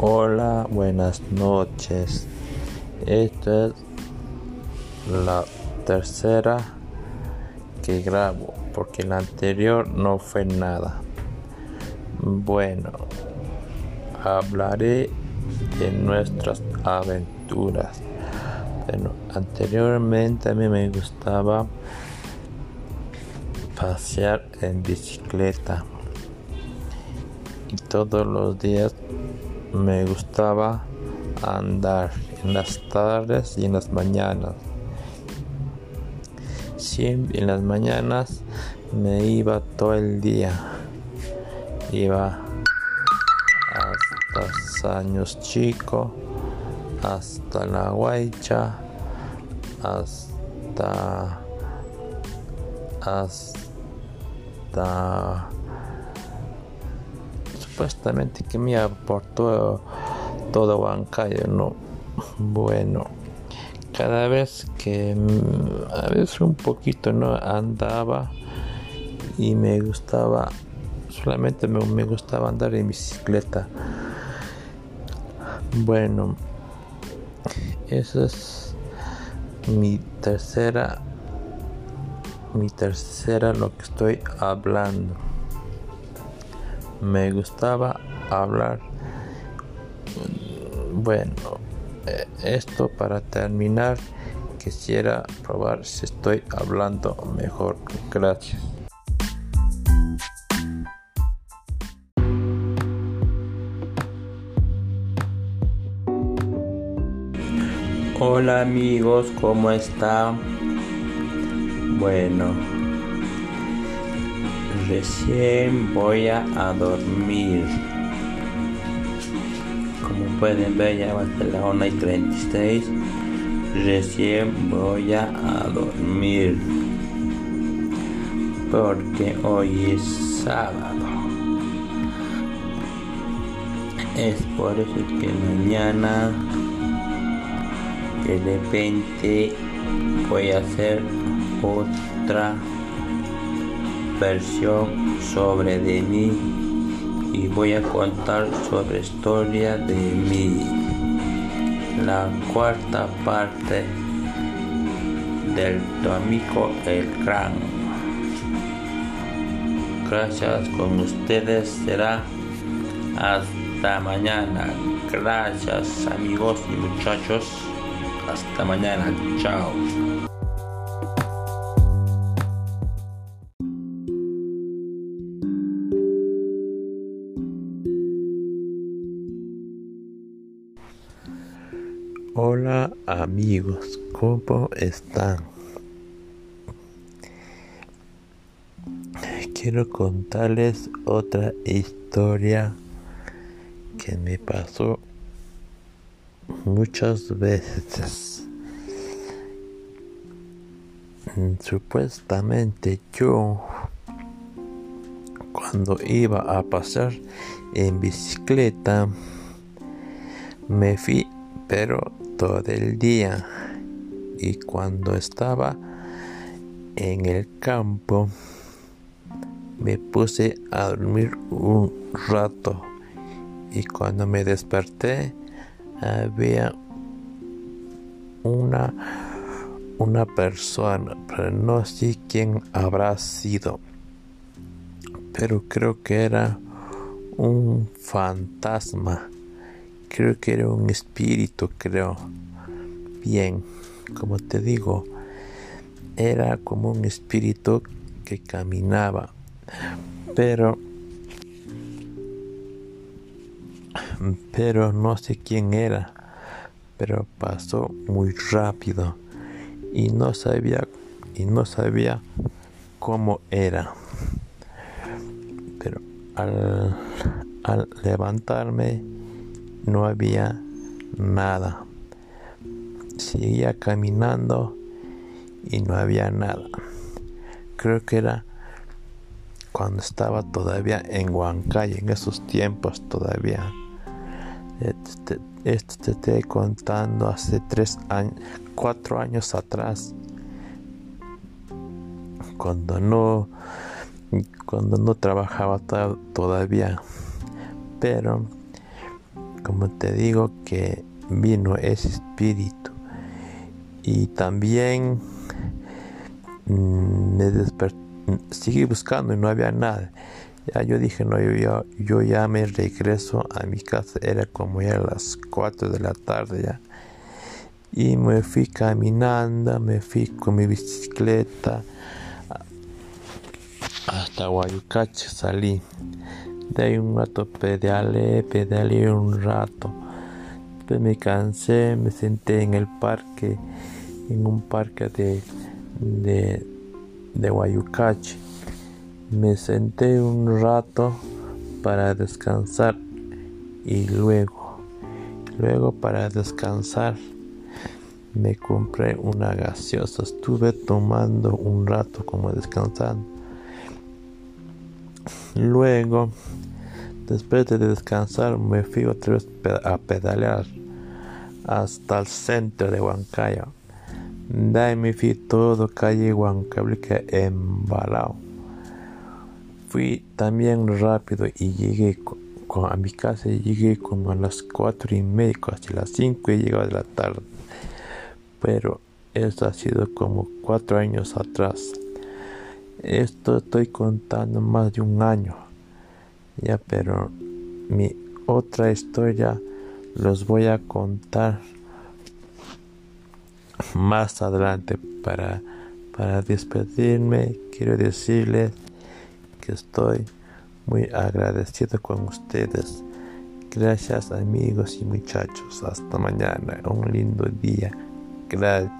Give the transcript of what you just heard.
Hola, buenas noches. Esta es la tercera que grabo porque la anterior no fue nada. Bueno, hablaré de nuestras aventuras. Anteriormente a mí me gustaba pasear en bicicleta y todos los días me gustaba andar en las tardes y en las mañanas. Siempre en las mañanas me iba todo el día. Iba hasta Años Chico, hasta La Guaycha, hasta hasta supuestamente que me aportó todo bancario, no. Bueno, cada vez que mm, a veces un poquito no andaba y me gustaba solamente me, me gustaba andar en bicicleta. Bueno, esa es mi tercera mi tercera lo que estoy hablando me gustaba hablar. Bueno, eh, esto para terminar, quisiera probar si estoy hablando mejor. Gracias. Hola amigos, ¿cómo están? Bueno, Recién voy a, dormir. Como pueden ver, ya va a la 1 y 36. Recién voy a, dormir. Porque hoy es sábado. Es por eso que mañana de repente voy a hacer otra versión sobre de mí y voy a contar sobre historia de mí. La cuarta parte del tu amigo el gran. Gracias con ustedes será hasta mañana. Gracias amigos y muchachos. Hasta mañana. Chao. Hola amigos, ¿cómo están? Quiero contarles otra historia que me pasó muchas veces. Supuestamente yo cuando iba a pasar en bicicleta me fui pero todo el día. Y cuando estaba en el campo me puse a dormir un rato. Y cuando me desperté había una una persona pero no sé quién habrá sido. Pero creo que era un fantasma creo que era un espíritu, creo. Bien, como te digo, era como un espíritu que caminaba, pero pero no sé quién era, pero pasó muy rápido y no sabía y no sabía cómo era. Pero al, al levantarme no había nada. Seguía caminando y no había nada. Creo que era cuando estaba todavía en Huancay, en esos tiempos todavía. Este, esto te estoy contando hace tres años, cuatro años atrás, cuando no, cuando no trabajaba todavía, pero como te digo que vino ese espíritu. Y también mm, me desperté seguí buscando y no había nada. Ya yo dije no yo, ya me regreso a mi casa era como ya las 4 de la tarde ya. Y me fui caminando me fui con mi bicicleta hasta Guayucache salí de ahí un rato pedaleé, pedaleé un rato. Después me cansé, me senté en el parque, en un parque de, de, de Guayucache. Me senté un rato para descansar y luego, luego para descansar me compré una gaseosa. Estuve tomando un rato como descansando Luego, después de descansar, me fui otra vez a pedalear hasta el centro de Huancayo. De me fui todo calle Huancablica embalado. Fui también rápido y llegué a mi casa llegué como a las cuatro y media, casi las cinco y llegaba de la tarde. Pero esto ha sido como cuatro años atrás. Esto estoy contando más de un año. Ya, pero mi otra historia los voy a contar más adelante para para despedirme. Quiero decirles que estoy muy agradecido con ustedes. Gracias amigos y muchachos. Hasta mañana. Un lindo día. Gracias